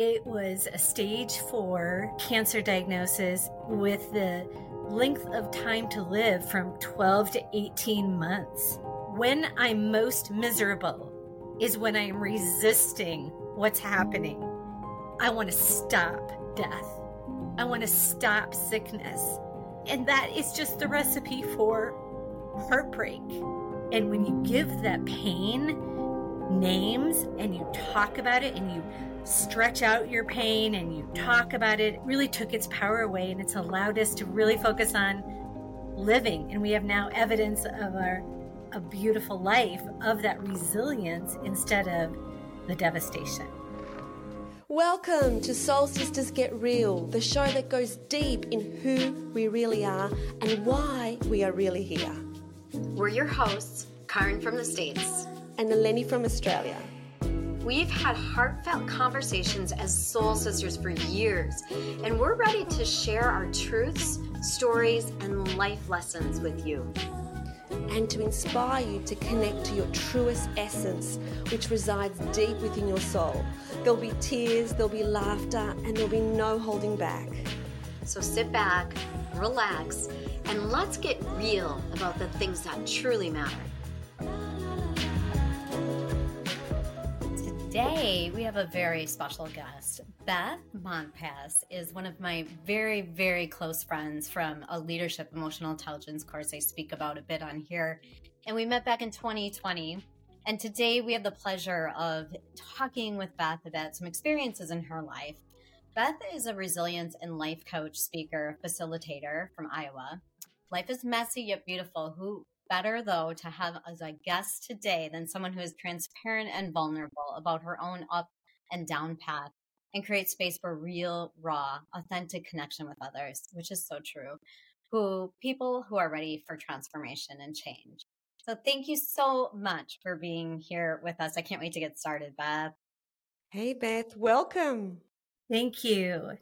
It was a stage four cancer diagnosis with the length of time to live from 12 to 18 months. When I'm most miserable is when I'm resisting what's happening. I want to stop death. I want to stop sickness. And that is just the recipe for heartbreak. And when you give that pain names and you talk about it and you stretch out your pain and you talk about it, it really took its power away and it's allowed us to really focus on living. And we have now evidence of our a beautiful life of that resilience instead of the devastation. Welcome to Soul Sisters Get Real, the show that goes deep in who we really are and why we are really here. We're your hosts, Karen from the States and Eleni from Australia. We've had heartfelt conversations as soul sisters for years, and we're ready to share our truths, stories, and life lessons with you. And to inspire you to connect to your truest essence, which resides deep within your soul. There'll be tears, there'll be laughter, and there'll be no holding back. So sit back, relax, and let's get real about the things that truly matter. Today, we have a very special guest. Beth Montpas is one of my very, very close friends from a leadership emotional intelligence course I speak about a bit on here. And we met back in 2020. And today, we have the pleasure of talking with Beth about some experiences in her life. Beth is a resilience and life coach, speaker, facilitator from Iowa. Life is messy yet beautiful. Who better, though, to have as a guest today than someone who is transparent and vulnerable about her own up and down path and create space for real, raw, authentic connection with others, which is so true. Who people who are ready for transformation and change. So thank you so much for being here with us. I can't wait to get started, Beth. Hey, Beth, welcome. Thank you.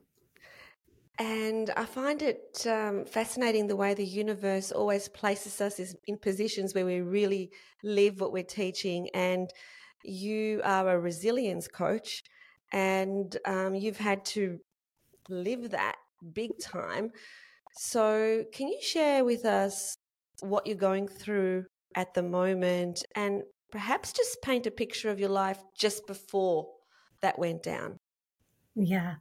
And I find it um, fascinating the way the universe always places us in positions where we really live what we're teaching. And you are a resilience coach, and um, you've had to live that big time. So, can you share with us what you're going through at the moment and perhaps just paint a picture of your life just before that went down? Yeah.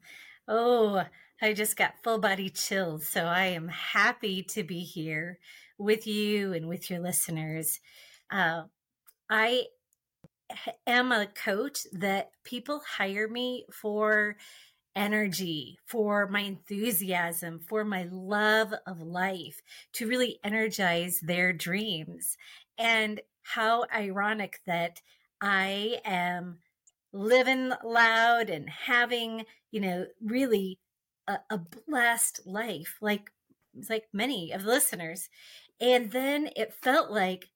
Oh, I just got full body chills. So I am happy to be here with you and with your listeners. Uh, I am a coach that people hire me for energy, for my enthusiasm, for my love of life, to really energize their dreams. And how ironic that I am living loud and having, you know, really a, a blessed life, like like many of the listeners. And then it felt like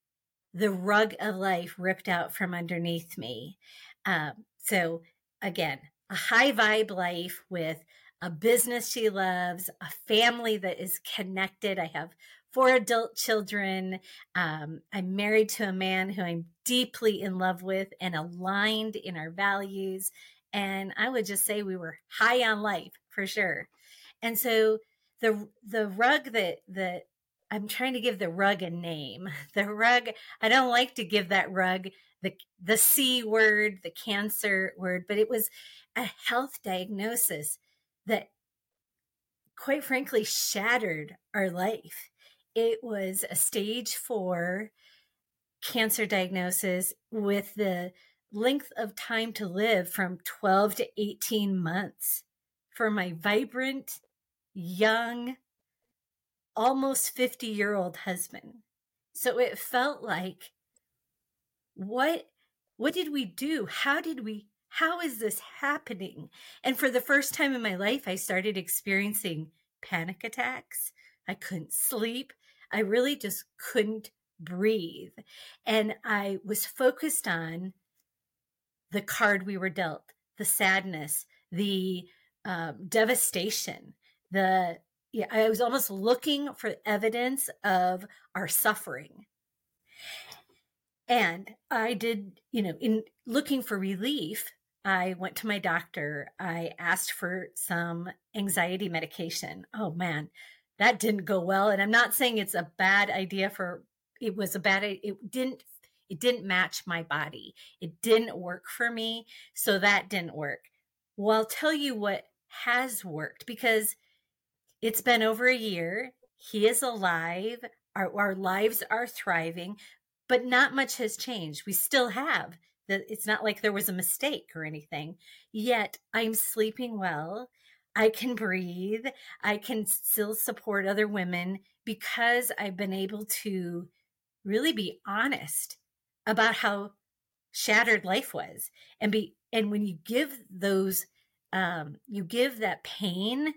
the rug of life ripped out from underneath me. Um, so again, a high vibe life with a business she loves, a family that is connected. I have four adult children. Um, I'm married to a man who I'm deeply in love with and aligned in our values. And I would just say we were high on life for sure. And so the the rug that that I'm trying to give the rug a name. The rug, I don't like to give that rug the the C word, the cancer word, but it was a health diagnosis that quite frankly shattered our life. It was a stage 4 cancer diagnosis with the length of time to live from 12 to 18 months for my vibrant, young, almost 50 year old husband. So it felt like, what, what did we do? How did we, how is this happening? And for the first time in my life, I started experiencing panic attacks. I couldn't sleep. I really just couldn't breathe. And I was focused on the card we were dealt, the sadness, the um, devastation, the yeah, I was almost looking for evidence of our suffering. And I did, you know, in looking for relief, I went to my doctor. I asked for some anxiety medication. Oh man, that didn't go well. And I'm not saying it's a bad idea for it was a bad it didn't it didn't match my body. It didn't work for me. So that didn't work. Well, I'll tell you what has worked because it's been over a year. He is alive. Our, our lives are thriving, but not much has changed. We still have that. It's not like there was a mistake or anything. Yet I'm sleeping well. I can breathe. I can still support other women because I've been able to really be honest about how shattered life was and be and when you give those um you give that pain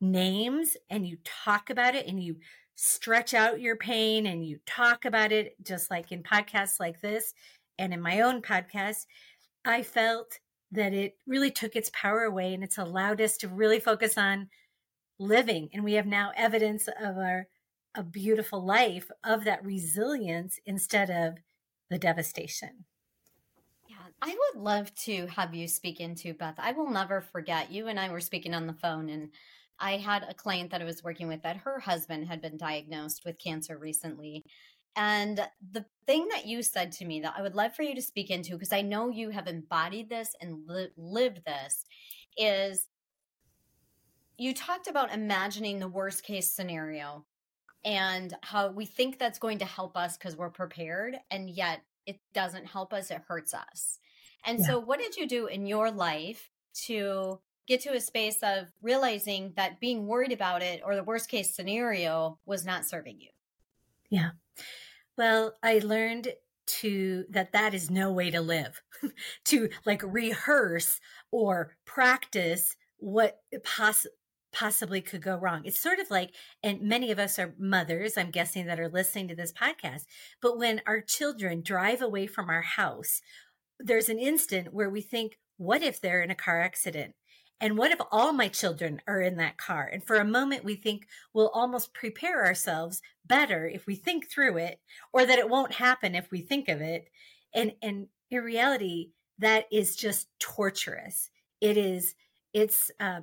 names and you talk about it and you stretch out your pain and you talk about it just like in podcasts like this and in my own podcast i felt that it really took its power away and it's allowed us to really focus on living and we have now evidence of our a beautiful life of that resilience instead of the devastation. I would love to have you speak into Beth. I will never forget you and I were speaking on the phone and I had a client that I was working with that her husband had been diagnosed with cancer recently. And the thing that you said to me that I would love for you to speak into, because I know you have embodied this and li- lived this, is you talked about imagining the worst case scenario and how we think that's going to help us because we're prepared and yet it doesn't help us it hurts us and yeah. so what did you do in your life to get to a space of realizing that being worried about it or the worst case scenario was not serving you yeah well i learned to that that is no way to live to like rehearse or practice what poss- possibly could go wrong. It's sort of like, and many of us are mothers, I'm guessing, that are listening to this podcast. But when our children drive away from our house, there's an instant where we think, what if they're in a car accident? And what if all my children are in that car? And for a moment, we think we'll almost prepare ourselves better if we think through it, or that it won't happen if we think of it. And, and in reality, that is just torturous. It is, it's, uh,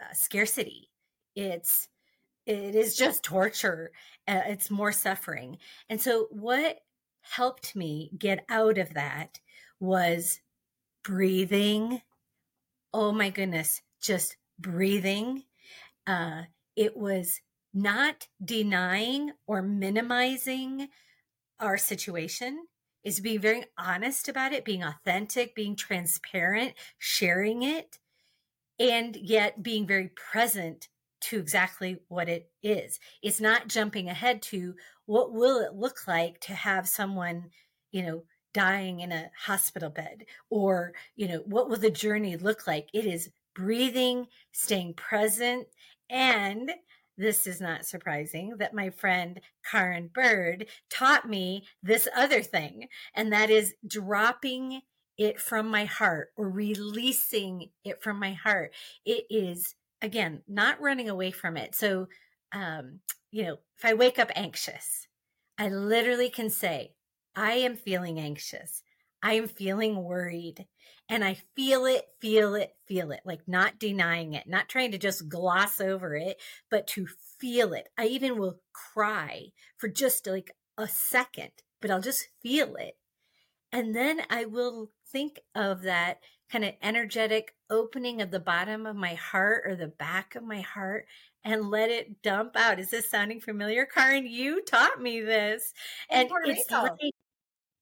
uh, scarcity. It's it is just torture. Uh, it's more suffering. And so what helped me get out of that was breathing. Oh my goodness, just breathing. Uh, it was not denying or minimizing our situation is being very honest about it, being authentic, being transparent, sharing it and yet being very present to exactly what it is. It's not jumping ahead to what will it look like to have someone, you know, dying in a hospital bed or, you know, what will the journey look like? It is breathing, staying present and this is not surprising that my friend Karen Bird taught me this other thing, and that is dropping it from my heart or releasing it from my heart. It is, again, not running away from it. So, um, you know, if I wake up anxious, I literally can say, I am feeling anxious. I am feeling worried. And I feel it, feel it, feel it, like not denying it, not trying to just gloss over it, but to feel it. I even will cry for just like a second, but I'll just feel it. And then I will think of that kind of energetic opening of the bottom of my heart or the back of my heart and let it dump out. Is this sounding familiar? Karen, you taught me this. And it's like,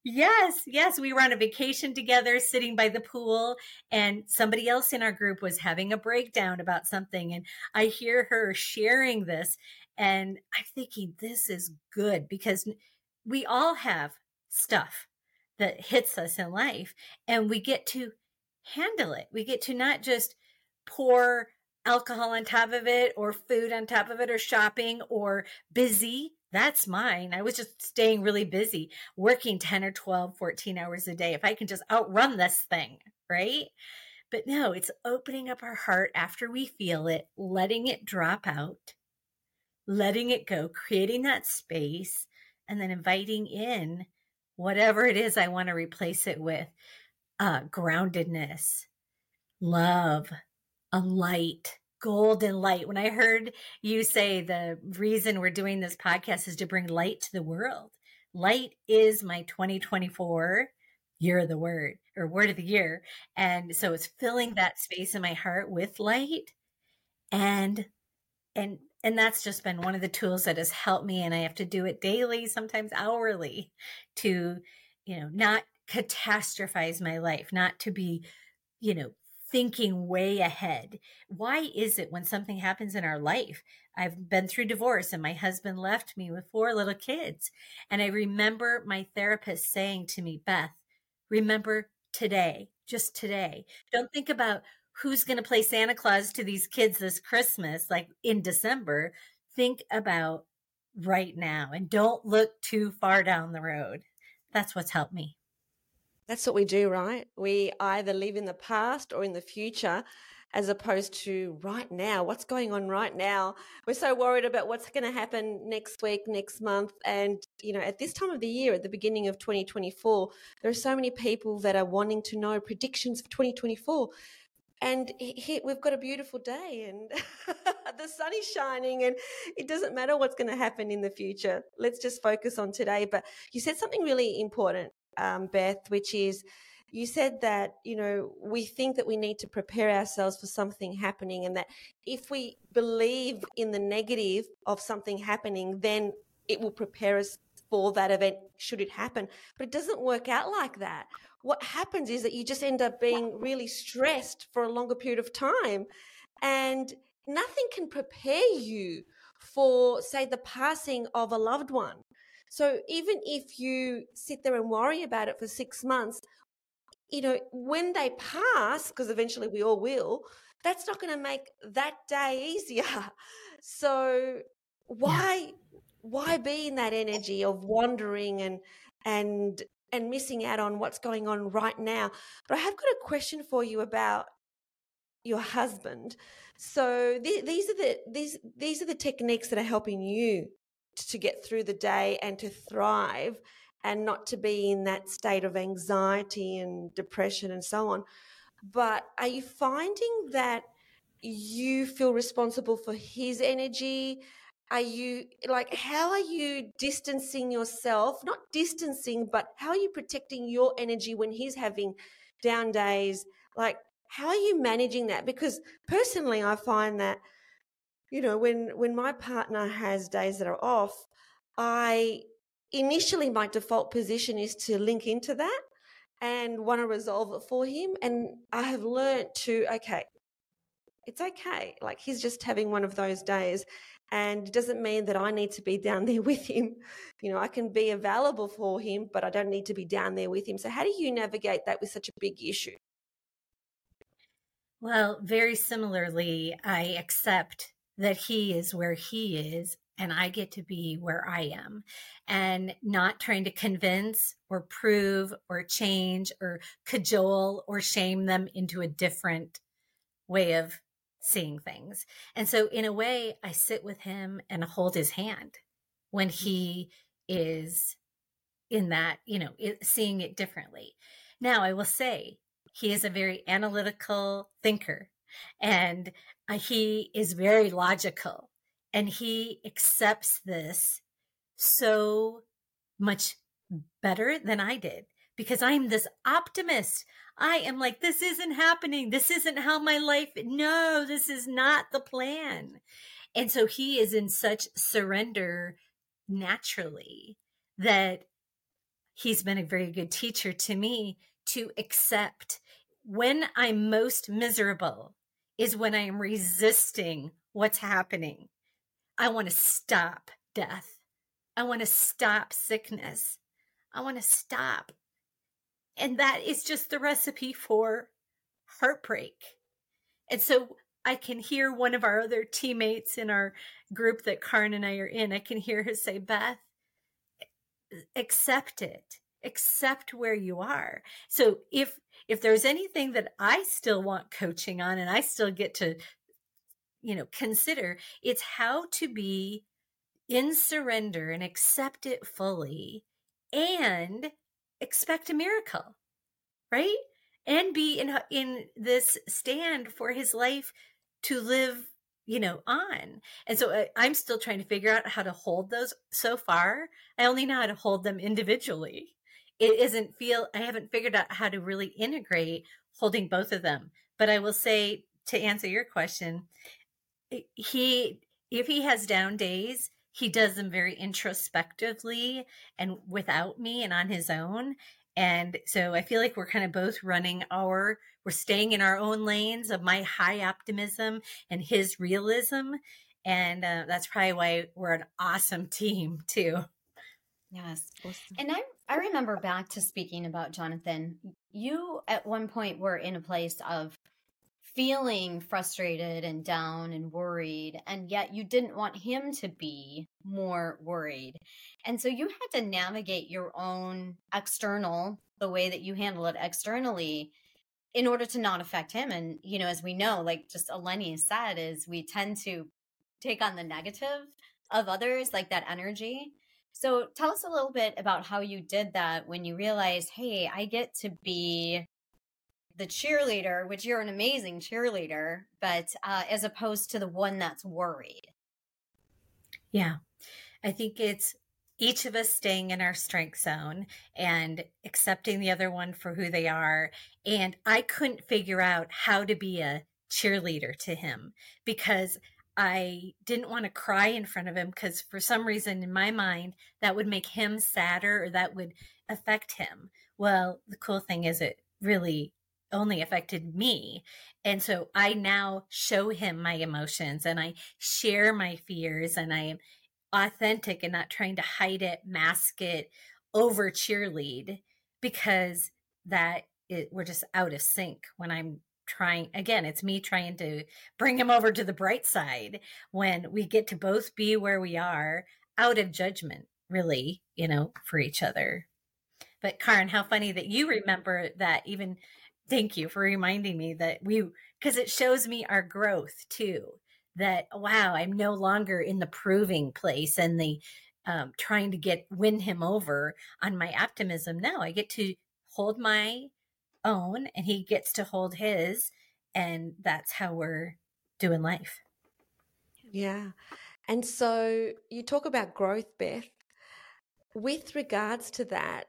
Yes, yes. We were on a vacation together, sitting by the pool, and somebody else in our group was having a breakdown about something. And I hear her sharing this, and I'm thinking, this is good because we all have stuff that hits us in life and we get to handle it. We get to not just pour alcohol on top of it or food on top of it or shopping or busy. That's mine. I was just staying really busy, working 10 or 12, 14 hours a day. If I can just outrun this thing, right? But no, it's opening up our heart after we feel it, letting it drop out, letting it go, creating that space, and then inviting in whatever it is I want to replace it with. uh, groundedness, love, a light, golden light. When I heard you say the reason we're doing this podcast is to bring light to the world, light is my 2024 year of the word or word of the year. And so it's filling mm-hmm. that space in my heart with light and and and that's just been one of the tools that has helped me and i have to do it daily sometimes hourly to you know not catastrophize my life not to be you know thinking way ahead why is it when something happens in our life i've been through divorce and my husband left me with four little kids and i remember my therapist saying to me beth remember today just today don't think about who's going to play Santa Claus to these kids this Christmas, like in December, think about right now and don't look too far down the road. That's what's helped me. That's what we do, right? We either live in the past or in the future as opposed to right now. What's going on right now? We're so worried about what's going to happen next week, next month. And, you know, at this time of the year, at the beginning of 2024, there are so many people that are wanting to know predictions for 2024 and he, we've got a beautiful day and the sun is shining and it doesn't matter what's going to happen in the future let's just focus on today but you said something really important um, beth which is you said that you know we think that we need to prepare ourselves for something happening and that if we believe in the negative of something happening then it will prepare us for that event should it happen but it doesn't work out like that what happens is that you just end up being really stressed for a longer period of time. And nothing can prepare you for, say, the passing of a loved one. So even if you sit there and worry about it for six months, you know, when they pass, because eventually we all will, that's not going to make that day easier. So why yeah. why be in that energy of wandering and and and missing out on what's going on right now. But I have got a question for you about your husband. So th- these are the these these are the techniques that are helping you to get through the day and to thrive and not to be in that state of anxiety and depression and so on. But are you finding that you feel responsible for his energy? Are you like how are you distancing yourself not distancing but how are you protecting your energy when he's having down days? Like how are you managing that? Because personally i find that you know when when my partner has days that are off i initially my default position is to link into that and want to resolve it for him and i have learned to okay it's okay like he's just having one of those days and it doesn't mean that I need to be down there with him. You know, I can be available for him, but I don't need to be down there with him. So, how do you navigate that with such a big issue? Well, very similarly, I accept that he is where he is and I get to be where I am and not trying to convince or prove or change or cajole or shame them into a different way of seeing things. And so, in a way, I sit with him and hold his hand when he is in that, you know, seeing it differently. Now, I will say he is a very analytical thinker and uh, he is very logical and he accepts this so much better than I did because I'm this optimist. I am like, this isn't happening. This isn't how my life. No, this is not the plan. And so he is in such surrender naturally that he's been a very good teacher to me to accept when I'm most miserable is when I am resisting what's happening. I want to stop death. I want to stop sickness. I want to stop and that is just the recipe for heartbreak. And so I can hear one of our other teammates in our group that Karen and I are in, I can hear her say, Beth, accept it. Accept where you are. So if if there's anything that I still want coaching on and I still get to, you know, consider, it's how to be in surrender and accept it fully and expect a miracle, right? and be in in this stand for his life to live you know on. And so I, i'm still trying to figure out how to hold those so far. I only know how to hold them individually it isn't feel i haven't figured out how to really integrate holding both of them but i will say to answer your question he if he has down days he does them very introspectively and without me and on his own and so I feel like we're kind of both running our, we're staying in our own lanes of my high optimism and his realism. And uh, that's probably why we're an awesome team, too. Yes. Awesome. And I, I remember back to speaking about Jonathan, you at one point were in a place of feeling frustrated and down and worried, and yet you didn't want him to be more worried. And so you had to navigate your own external, the way that you handle it externally in order to not affect him. And, you know, as we know, like just Eleni said, is we tend to take on the negative of others, like that energy. So tell us a little bit about how you did that when you realized, hey, I get to be the cheerleader, which you're an amazing cheerleader, but uh, as opposed to the one that's worried. Yeah. I think it's each of us staying in our strength zone and accepting the other one for who they are. And I couldn't figure out how to be a cheerleader to him because I didn't want to cry in front of him because for some reason in my mind that would make him sadder or that would affect him. Well, the cool thing is it really only affected me. And so I now show him my emotions and I share my fears and I am authentic and not trying to hide it, mask it, over cheerlead because that it, we're just out of sync when I'm trying again it's me trying to bring him over to the bright side when we get to both be where we are out of judgment really you know for each other. But Karen how funny that you remember that even thank you for reminding me that we because it shows me our growth too that wow i'm no longer in the proving place and the um, trying to get win him over on my optimism. Now i get to hold my own and he gets to hold his and that's how we're doing life. Yeah. And so you talk about growth beth. With regards to that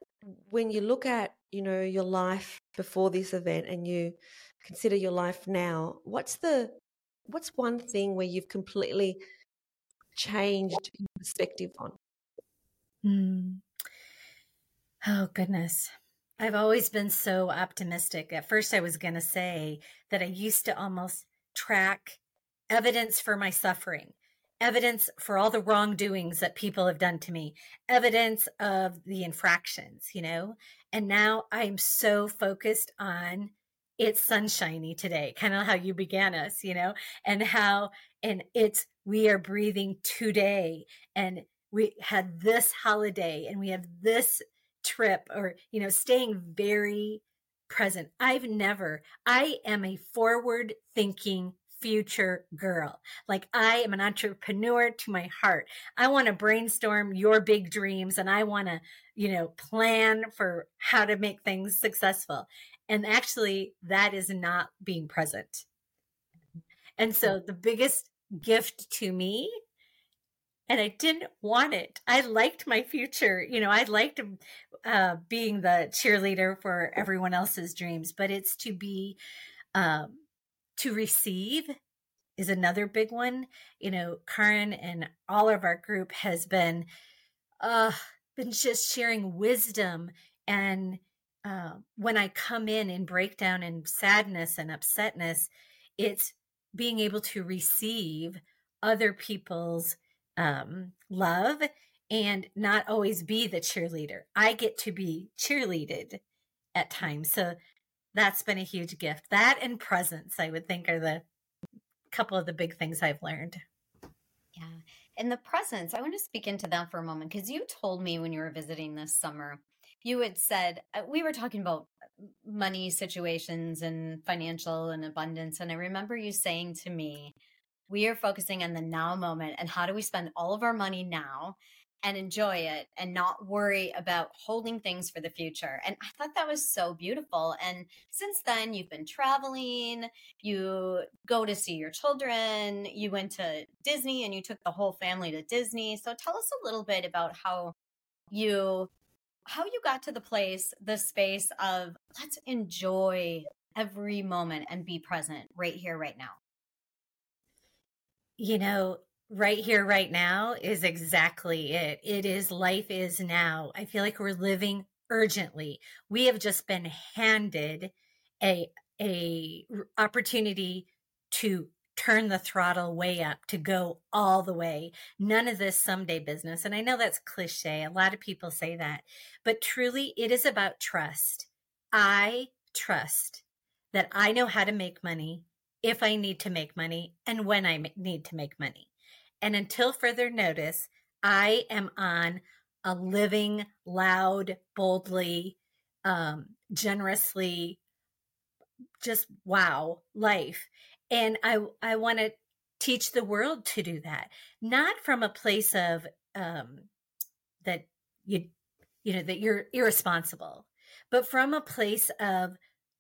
when you look at you know your life before this event and you consider your life now what's the what's one thing where you've completely changed perspective on? Mm. oh goodness i've always been so optimistic at first i was going to say that i used to almost track evidence for my suffering evidence for all the wrongdoings that people have done to me, evidence of the infractions, you know? And now I'm so focused on it's sunshiny today, kind of how you began us, you know, and how, and it's, we are breathing today and we had this holiday and we have this trip or, you know, staying very present. I've never, I am a forward thinking future girl. Like I am an entrepreneur to my heart. I want to brainstorm your big dreams and I want to, you know, plan for how to make things successful. And actually, that is not being present. And so the biggest gift to me and I didn't want it. I liked my future. You know, I liked uh, being the cheerleader for everyone else's dreams, but it's to be um, to receive is another big one. You know, Karen and all of our group has been uh been just sharing wisdom and uh, when I come in in breakdown and sadness and upsetness, it's being able to receive other people's um, love and not always be the cheerleader. I get to be cheerleaded at times. So that's been a huge gift. That and presence, I would think, are the couple of the big things I've learned. Yeah. And the presence, I want to speak into that for a moment because you told me when you were visiting this summer, you had said, uh, we were talking about money situations and financial and abundance. And I remember you saying to me, we are focusing on the now moment and how do we spend all of our money now and enjoy it and not worry about holding things for the future. And I thought that was so beautiful. And since then, you've been traveling, you go to see your children, you went to Disney and you took the whole family to Disney. So tell us a little bit about how you how you got to the place the space of let's enjoy every moment and be present right here right now you know right here right now is exactly it. It is life is now. I feel like we're living urgently. We have just been handed a a opportunity to turn the throttle way up to go all the way. None of this someday business and i know that's cliche a lot of people say that but truly it is about trust. I trust that i know how to make money if i need to make money and when i need to make money and until further notice, I am on a living, loud, boldly, um, generously, just wow life. And I, I want to teach the world to do that, not from a place of um, that you, you know, that you're irresponsible, but from a place of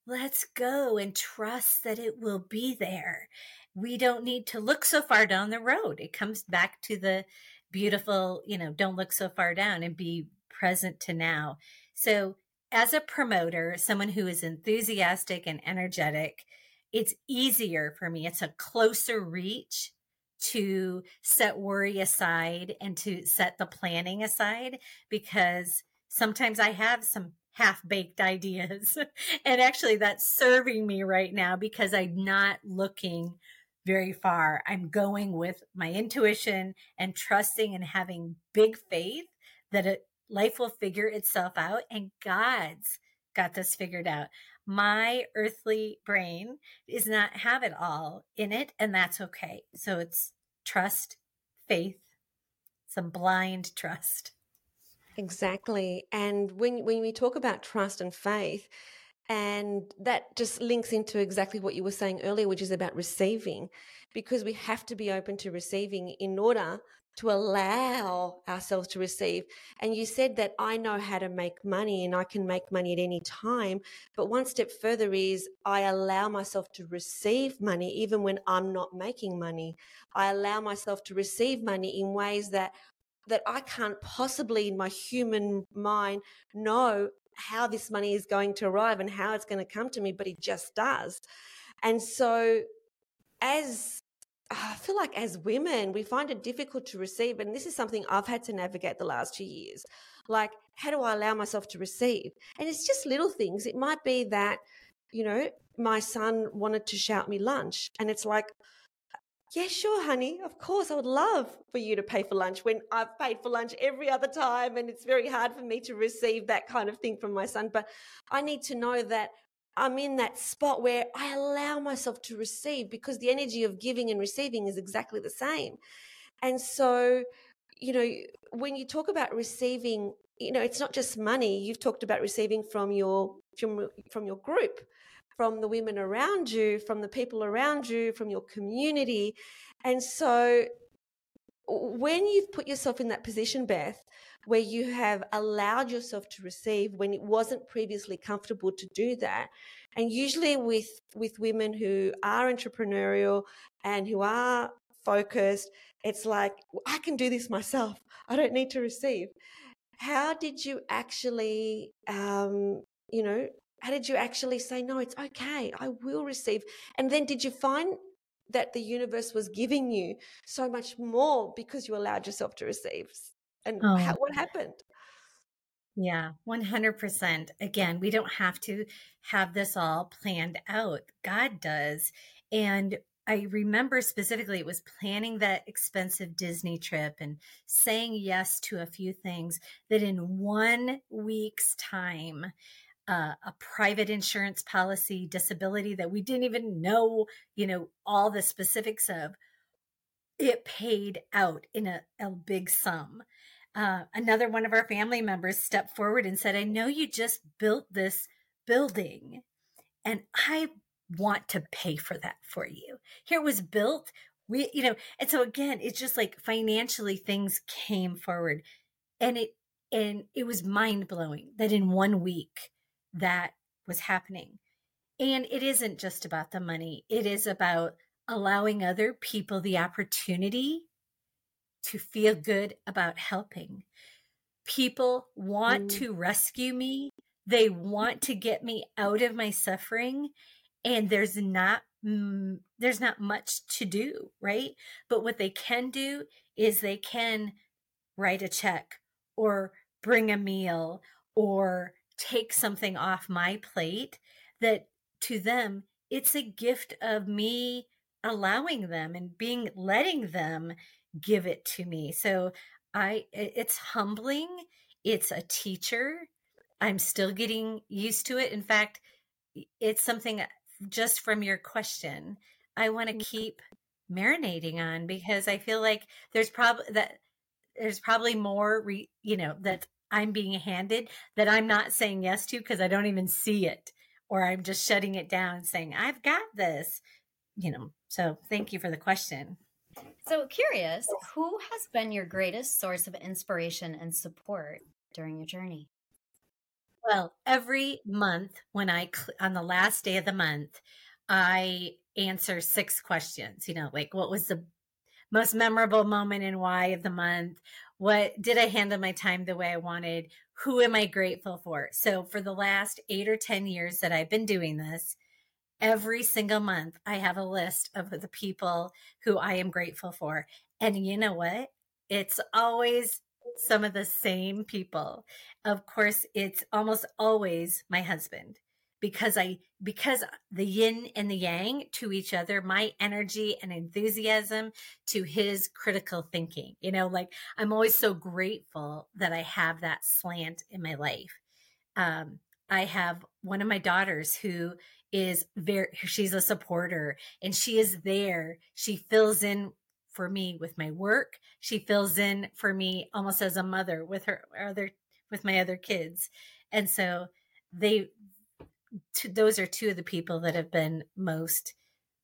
let's go and trust that it will be there we don't need to look so far down the road. It comes back to the beautiful, you know, don't look so far down and be present to now. So, as a promoter, someone who is enthusiastic and energetic, it's easier for me. It's a closer reach to set worry aside and to set the planning aside because sometimes I have some half baked ideas. and actually, that's serving me right now because I'm not looking very far. I'm going with my intuition and trusting and having big faith that it, life will figure itself out and God's got this figured out. My earthly brain does not have it all in it, and that's okay. So it's trust, faith, some blind trust. Exactly. And when when we talk about trust and faith, and that just links into exactly what you were saying earlier, which is about receiving, because we have to be open to receiving in order to allow ourselves to receive. And you said that I know how to make money and I can make money at any time. But one step further is I allow myself to receive money even when I'm not making money. I allow myself to receive money in ways that that I can't possibly in my human mind know how this money is going to arrive and how it's going to come to me, but it just does. And so, as I feel like as women, we find it difficult to receive. And this is something I've had to navigate the last two years. Like, how do I allow myself to receive? And it's just little things. It might be that, you know, my son wanted to shout me lunch. And it's like, yeah, sure, honey. Of course, I would love for you to pay for lunch when I've paid for lunch every other time. And it's very hard for me to receive that kind of thing from my son. But I need to know that I'm in that spot where I allow myself to receive because the energy of giving and receiving is exactly the same. And so, you know, when you talk about receiving, you know, it's not just money. You've talked about receiving from your from, from your group from the women around you, from the people around you, from your community. And so when you've put yourself in that position, Beth, where you have allowed yourself to receive when it wasn't previously comfortable to do that, and usually with with women who are entrepreneurial and who are focused, it's like I can do this myself. I don't need to receive. How did you actually, um, you know, how did you actually say, no, it's okay, I will receive? And then did you find that the universe was giving you so much more because you allowed yourself to receive? And oh. how, what happened? Yeah, 100%. Again, we don't have to have this all planned out. God does. And I remember specifically it was planning that expensive Disney trip and saying yes to a few things that in one week's time uh, a private insurance policy, disability that we didn't even know, you know, all the specifics of, it paid out in a, a big sum. Uh, another one of our family members stepped forward and said, I know you just built this building and I want to pay for that for you. Here it was built. We, you know, and so again, it's just like financially things came forward. and it and it was mind blowing that in one week that was happening. And it isn't just about the money, it is about allowing other people the opportunity to feel good about helping. People want mm. to rescue me, they want to get me out of my suffering, and there's not mm, there's not much to do, right? But what they can do is they can write a check or bring a meal or take something off my plate that to them it's a gift of me allowing them and being letting them give it to me. So i it's humbling. It's a teacher. I'm still getting used to it. In fact it's something uh, just from your question i want to keep marinating on because i feel like there's probably that there's probably more re, you know that i'm being handed that i'm not saying yes to because i don't even see it or i'm just shutting it down and saying i've got this you know so thank you for the question so curious who has been your greatest source of inspiration and support during your journey well every month when i on the last day of the month i answer six questions you know like what was the most memorable moment and why of the month. What did I handle my time the way I wanted? Who am I grateful for? So, for the last eight or 10 years that I've been doing this, every single month I have a list of the people who I am grateful for. And you know what? It's always some of the same people. Of course, it's almost always my husband because I because the yin and the yang to each other, my energy and enthusiasm to his critical thinking. You know, like I'm always so grateful that I have that slant in my life. Um, I have one of my daughters who is very she's a supporter and she is there. She fills in for me with my work. She fills in for me almost as a mother with her other with my other kids. And so they those are two of the people that have been most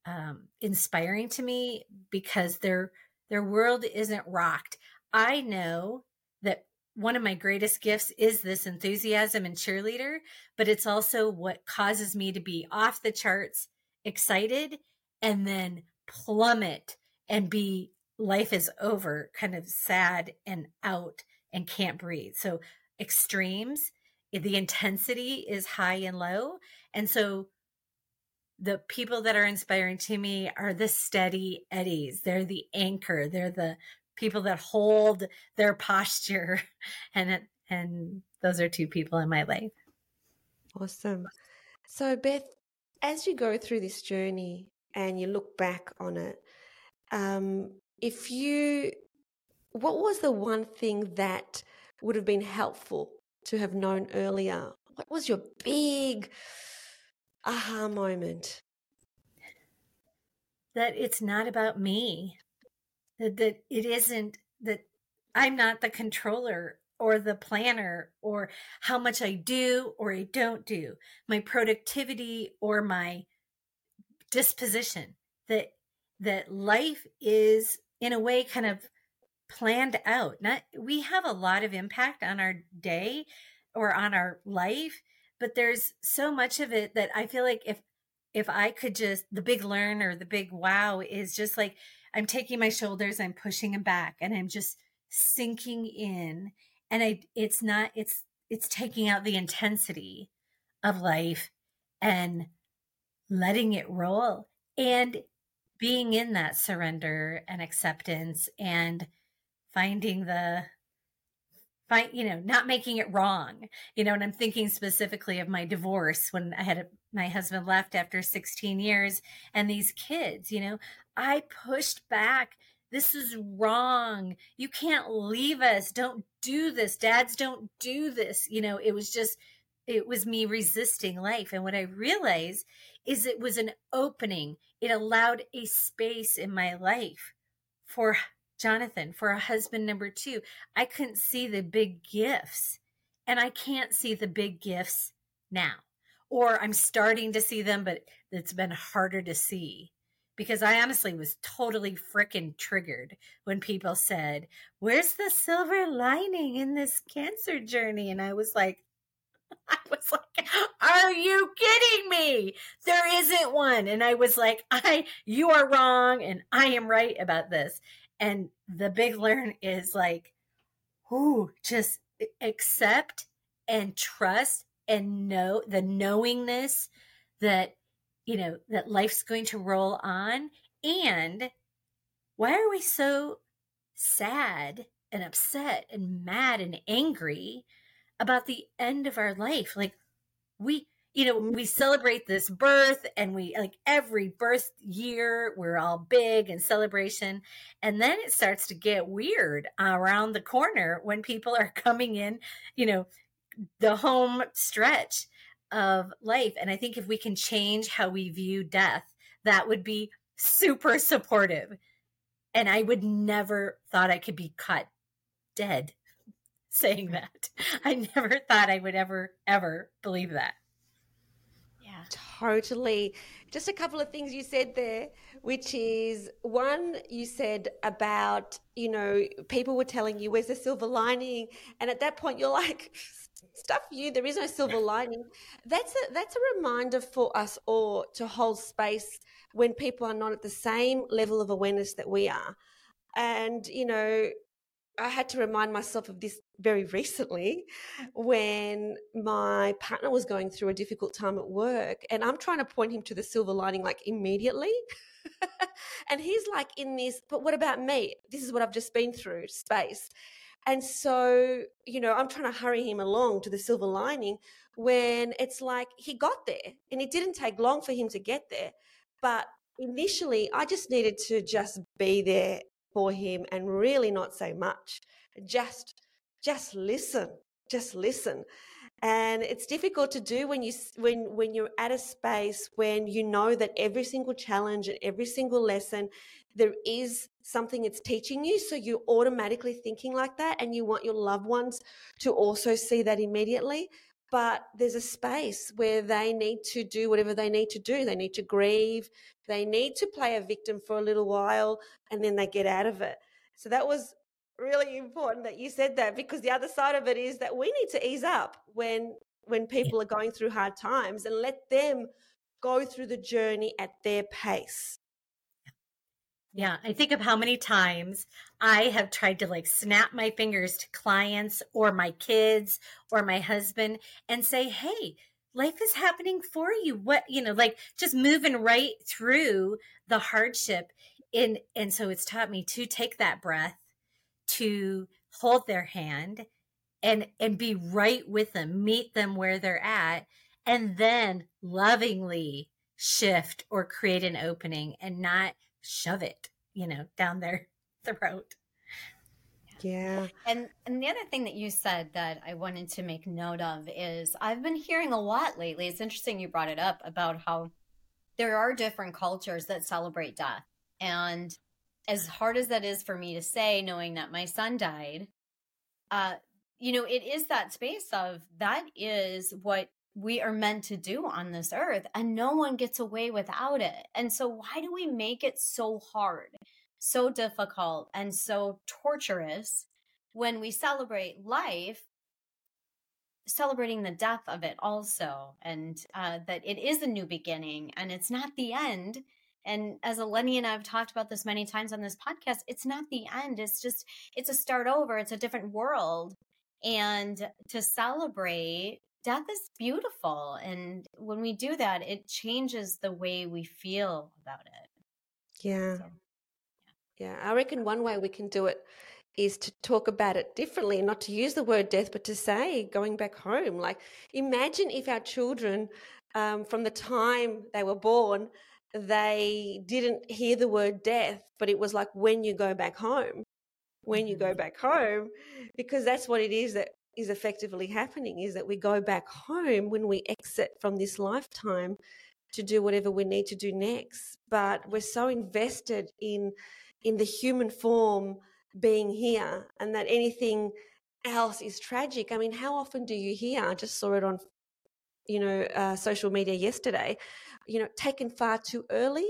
um, inspiring to me because their their world isn't rocked. I know that one of my greatest gifts is this enthusiasm and cheerleader, but it's also what causes me to be off the charts excited and then plummet and be life is over, kind of sad and out and can't breathe. So extremes the intensity is high and low. And so the people that are inspiring to me are the steady eddies. They're the anchor. They're the people that hold their posture. And and those are two people in my life. Awesome. So Beth, as you go through this journey and you look back on it, um, if you what was the one thing that would have been helpful to have known earlier? What was your big aha moment? That it's not about me. That, that it isn't that I'm not the controller or the planner or how much I do or I don't do, my productivity or my disposition. That that life is in a way kind of planned out. Not we have a lot of impact on our day or on our life, but there's so much of it that I feel like if if I could just the big learn or the big wow is just like I'm taking my shoulders, I'm pushing them back and I'm just sinking in and I it's not it's it's taking out the intensity of life and letting it roll and being in that surrender and acceptance and finding the find you know not making it wrong you know and i'm thinking specifically of my divorce when i had a, my husband left after 16 years and these kids you know i pushed back this is wrong. You can't leave us. Don't do this. Dads don't do this. You know it was just it was me resisting life. And what i realized is it was an opening. It allowed a space in my life for Jonathan for a husband number two. I couldn't see the big gifts, and I can't see the big gifts now. Or I'm starting to see them, but it's been harder to see because I honestly was totally freaking triggered when people said, Where's the silver lining in this cancer journey? And I was like, I was like, are you kidding me? There isn't one. And I was like, I, you are wrong and I am right about this. And the big learn is like, who just accept and trust and know the knowingness that, you know, that life's going to roll on. And why are we so sad and upset and mad and angry about the end of our life. Like we, you know, we celebrate this birth and we like every birth year, we're all big in celebration. And then it starts to get weird around the corner when people are coming in, you know, the home stretch of life. And I think if we can change how we view death, that would be super supportive. And I would never thought I could be cut dead saying mm-hmm. that. I never thought I would ever, ever believe that. Totally. Just a couple of things you said there, which is one, you said about, you know, people were telling you, where's the silver lining? And at that point, you're like, stuff you there is no silver lining that's a that's a reminder for us all to hold space when people are not at the same level of awareness that we are and you know I had to remind myself of this very recently when my partner was going through a difficult time at work and I'm trying to point him to the silver lining like immediately. and he's like in this, but what about me? This is what I've just been through space. And so, you know, I'm trying to hurry him along to the silver lining when it's like he got there and it didn't take long for him to get there. But initially, I just needed to just be there for him and really not say much. Just just listen. Just listen. And it's difficult to do when you when when you're at a space when you know that every single challenge and every single lesson there is something it's teaching you so you're automatically thinking like that and you want your loved ones to also see that immediately but there's a space where they need to do whatever they need to do. They need to grieve. They need to play a victim for a little while and then they get out of it. So that was really important that you said that because the other side of it is that we need to ease up when when people are going through hard times and let them go through the journey at their pace. Yeah, I think of how many times I have tried to like snap my fingers to clients or my kids or my husband and say, "Hey, life is happening for you." What, you know, like just moving right through the hardship in and so it's taught me to take that breath, to hold their hand and and be right with them, meet them where they're at and then lovingly shift or create an opening and not shove it, you know, down their throat. Yeah. And and the other thing that you said that I wanted to make note of is I've been hearing a lot lately. It's interesting you brought it up about how there are different cultures that celebrate death. And as hard as that is for me to say, knowing that my son died, uh, you know, it is that space of that is what we are meant to do on this earth and no one gets away without it. And so why do we make it so hard, so difficult and so torturous when we celebrate life celebrating the death of it also and uh, that it is a new beginning and it's not the end and as Eleni and I've talked about this many times on this podcast, it's not the end. It's just, it's a start over. It's a different world. And to celebrate death is beautiful. And when we do that, it changes the way we feel about it. Yeah. So, yeah. yeah. I reckon one way we can do it is to talk about it differently, not to use the word death, but to say going back home. Like, imagine if our children, um, from the time they were born, they didn't hear the word death, but it was like when you go back home, when you go mm-hmm. back home, because that's what it is that is effectively happening is that we go back home when we exit from this lifetime to do whatever we need to do next. But we're so invested in in the human form being here and that anything else is tragic. I mean, how often do you hear? I just saw it on you know uh, social media yesterday you know taken far too early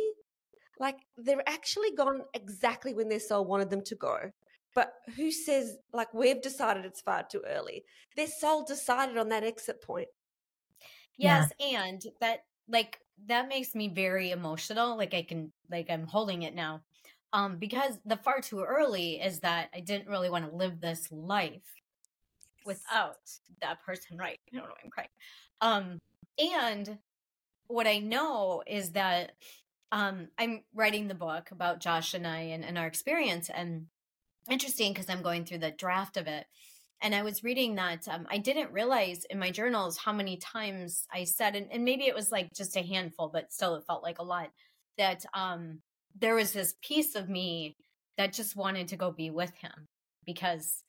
like they're actually gone exactly when their soul wanted them to go. But who says, like, we've decided it's far too early? Their soul decided on that exit point. Yes. Yeah. And that, like, that makes me very emotional. Like, I can, like, I'm holding it now. Um, because the far too early is that I didn't really want to live this life without that person, right? I don't know, I'm crying. Um, and what I know is that um, I'm writing the book about Josh and I and, and our experience, and interesting because I'm going through the draft of it. And I was reading that um, I didn't realize in my journals how many times I said, and, and maybe it was like just a handful, but still it felt like a lot, that um, there was this piece of me that just wanted to go be with him because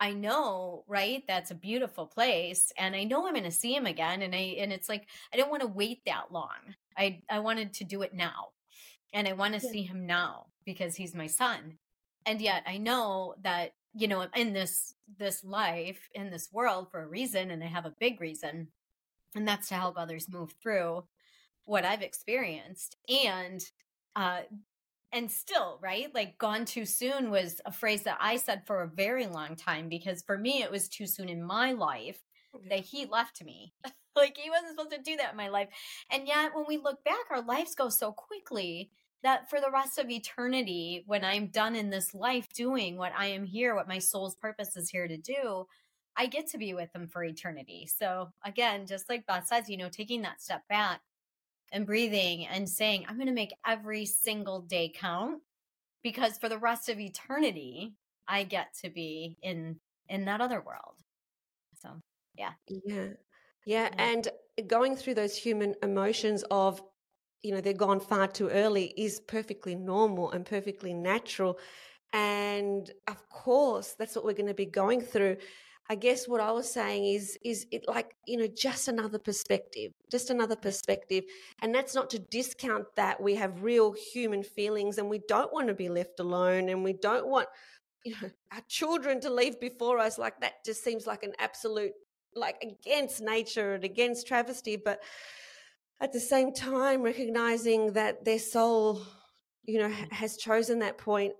I know, right? That's a beautiful place and I know I'm going to see him again and I and it's like I don't want to wait that long. I I wanted to do it now. And I want to yeah. see him now because he's my son. And yet I know that you know in this this life in this world for a reason and I have a big reason and that's to help others move through what I've experienced and uh and still, right? Like gone too soon was a phrase that I said for a very long time because for me it was too soon in my life that he left me. like he wasn't supposed to do that in my life. And yet when we look back, our lives go so quickly that for the rest of eternity, when I'm done in this life doing what I am here, what my soul's purpose is here to do, I get to be with them for eternity. So again, just like Beth says, you know, taking that step back and breathing and saying, I'm going to make every single day count because for the rest of eternity, I get to be in in that other world. So, yeah. Yeah. Yeah, and going through those human emotions of you know they're gone far too early is perfectly normal and perfectly natural. And of course that's what we're going to be going through. I guess what I was saying is is it like you know just another perspective, just another perspective, and that's not to discount that we have real human feelings and we don't want to be left alone and we don't want you know our children to leave before us. Like that just seems like an absolute like against nature and against travesty, but at the same time recognizing that their soul you know has chosen that point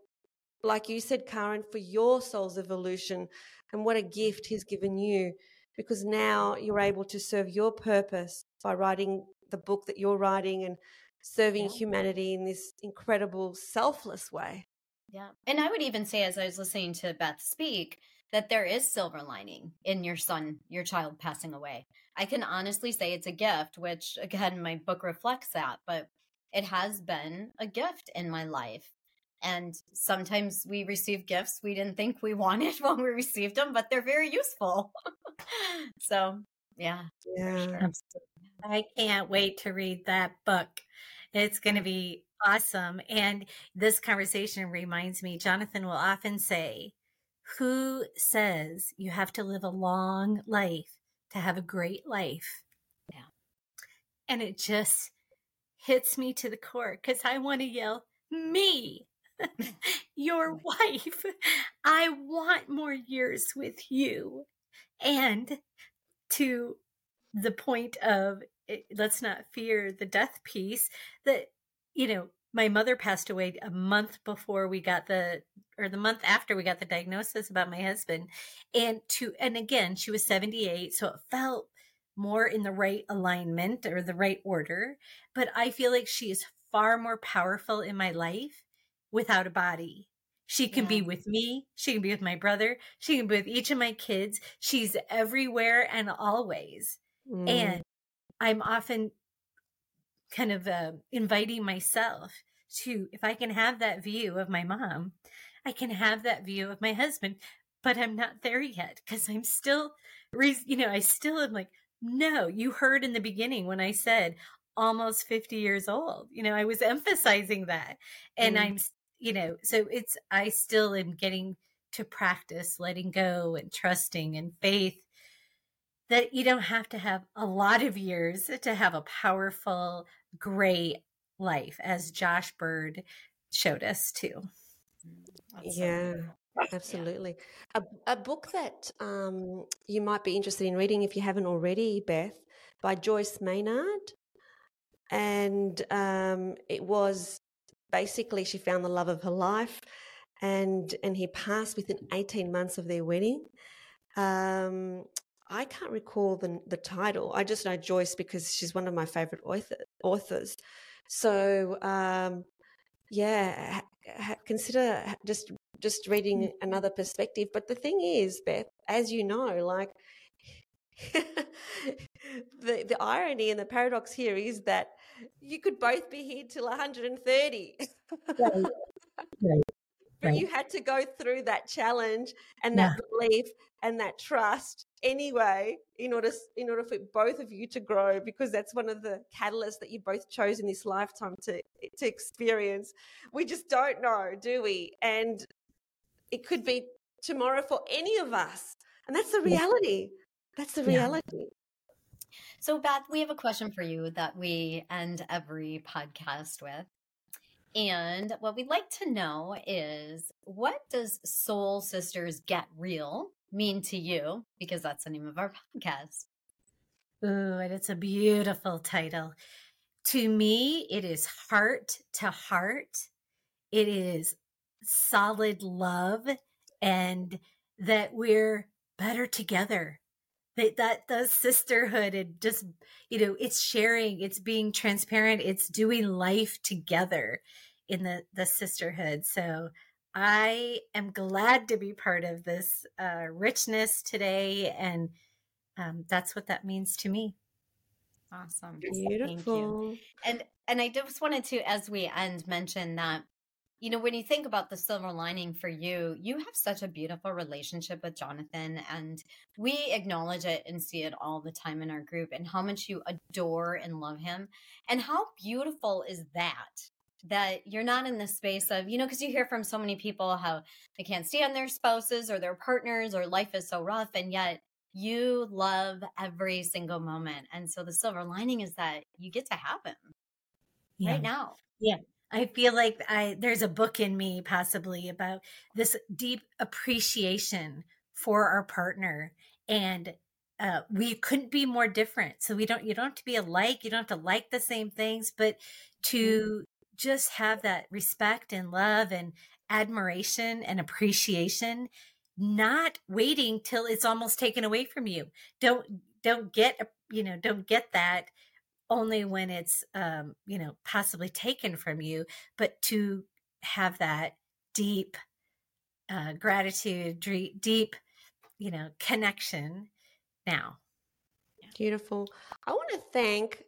like you said karen for your soul's evolution and what a gift He's given you because now you're able to serve your purpose by writing the book that you're writing and serving yeah. humanity in this incredible, selfless way. Yeah. And I would even say, as I was listening to Beth speak, that there is silver lining in your son, your child passing away. I can honestly say it's a gift, which again, my book reflects that, but it has been a gift in my life. And sometimes we receive gifts we didn't think we wanted when we received them, but they're very useful. so, yeah. Yeah. Sure. I can't wait to read that book. It's going to be awesome. And this conversation reminds me Jonathan will often say, Who says you have to live a long life to have a great life? Yeah. And it just hits me to the core because I want to yell, Me your wife. I want more years with you. And to the point of it, eh, let's not fear the death piece that, you know, my mother passed away a month before we got the or the month after we got the diagnosis about my husband and to and again she was 78 so it felt more in the right alignment or the right order but i feel like she is far more powerful in my life without a body. She can yeah. be with me. She can be with my brother. She can be with each of my kids. She's everywhere and always. Mm. And I'm often kind of uh, inviting myself to, if I can have that view of my mom, I can have that view of my husband, but I'm not there yet because I'm still, you know, I still am like, no, you heard in the beginning when I said almost 50 years old. You know, I was emphasizing that. And mm. I'm you know, so it's, I still am getting to practice letting go and trusting and faith that you don't have to have a lot of years to have a powerful, great life, as Josh Bird showed us too. That's yeah. So absolutely. Yeah. A, a book that um, you might be interested in reading if you haven't already, Beth, by Joyce Maynard. And um, it was basically she found the love of her life and and he passed within 18 months of their wedding um, I can't recall the the title. I just know Joyce because she's one of my favorite author, authors. So um, yeah, ha, ha, consider just just reading mm. another perspective. But the thing is, Beth, as you know, like the the irony and the paradox here is that you could both be here till 130. Right. Right. But you had to go through that challenge and that yeah. belief and that trust anyway in order in order for both of you to grow because that's one of the catalysts that you both chose in this lifetime to to experience. We just don't know, do we? And it could be tomorrow for any of us. And that's the reality. That's the reality. Yeah. So, Beth, we have a question for you that we end every podcast with. And what we'd like to know is what does Soul Sisters Get Real mean to you? Because that's the name of our podcast. Ooh, and it's a beautiful title. To me, it is heart to heart. It is solid love and that we're better together that that the sisterhood and just you know it's sharing it's being transparent it's doing life together in the the sisterhood. So i am glad to be part of this uh, richness today and um, that's what that means to me. Awesome. Beautiful Thank you. and and i just wanted to as we end mention that you know, when you think about the silver lining for you, you have such a beautiful relationship with Jonathan, and we acknowledge it and see it all the time in our group, and how much you adore and love him. And how beautiful is that? That you're not in the space of, you know, because you hear from so many people how they can't stand their spouses or their partners, or life is so rough, and yet you love every single moment. And so the silver lining is that you get to have him yeah. right now. Yeah. I feel like I there's a book in me possibly about this deep appreciation for our partner and uh, we couldn't be more different. So we don't you don't have to be alike, you don't have to like the same things, but to mm-hmm. just have that respect and love and admiration and appreciation not waiting till it's almost taken away from you. Don't don't get you know, don't get that only when it's um, you know possibly taken from you but to have that deep uh, gratitude deep you know connection now. Beautiful. I want to thank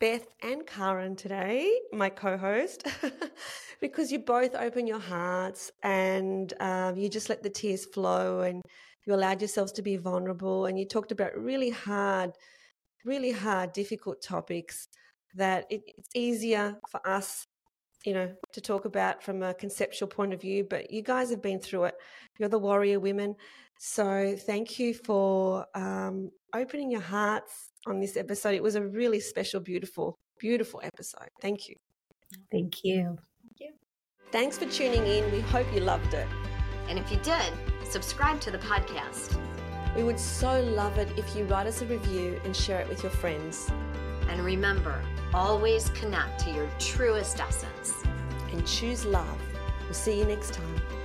Beth and Karen today, my co host, because you both open your hearts and um, you just let the tears flow and you allowed yourselves to be vulnerable and you talked about really hard really hard, difficult topics that it, it's easier for us, you know, to talk about from a conceptual point of view. But you guys have been through it. You're the warrior women. So thank you for um, opening your hearts on this episode. It was a really special, beautiful, beautiful episode. Thank you. Thank you. Thank you. Thanks for tuning in. We hope you loved it. And if you did, subscribe to the podcast. We would so love it if you write us a review and share it with your friends. And remember, always connect to your truest essence. And choose love. We'll see you next time.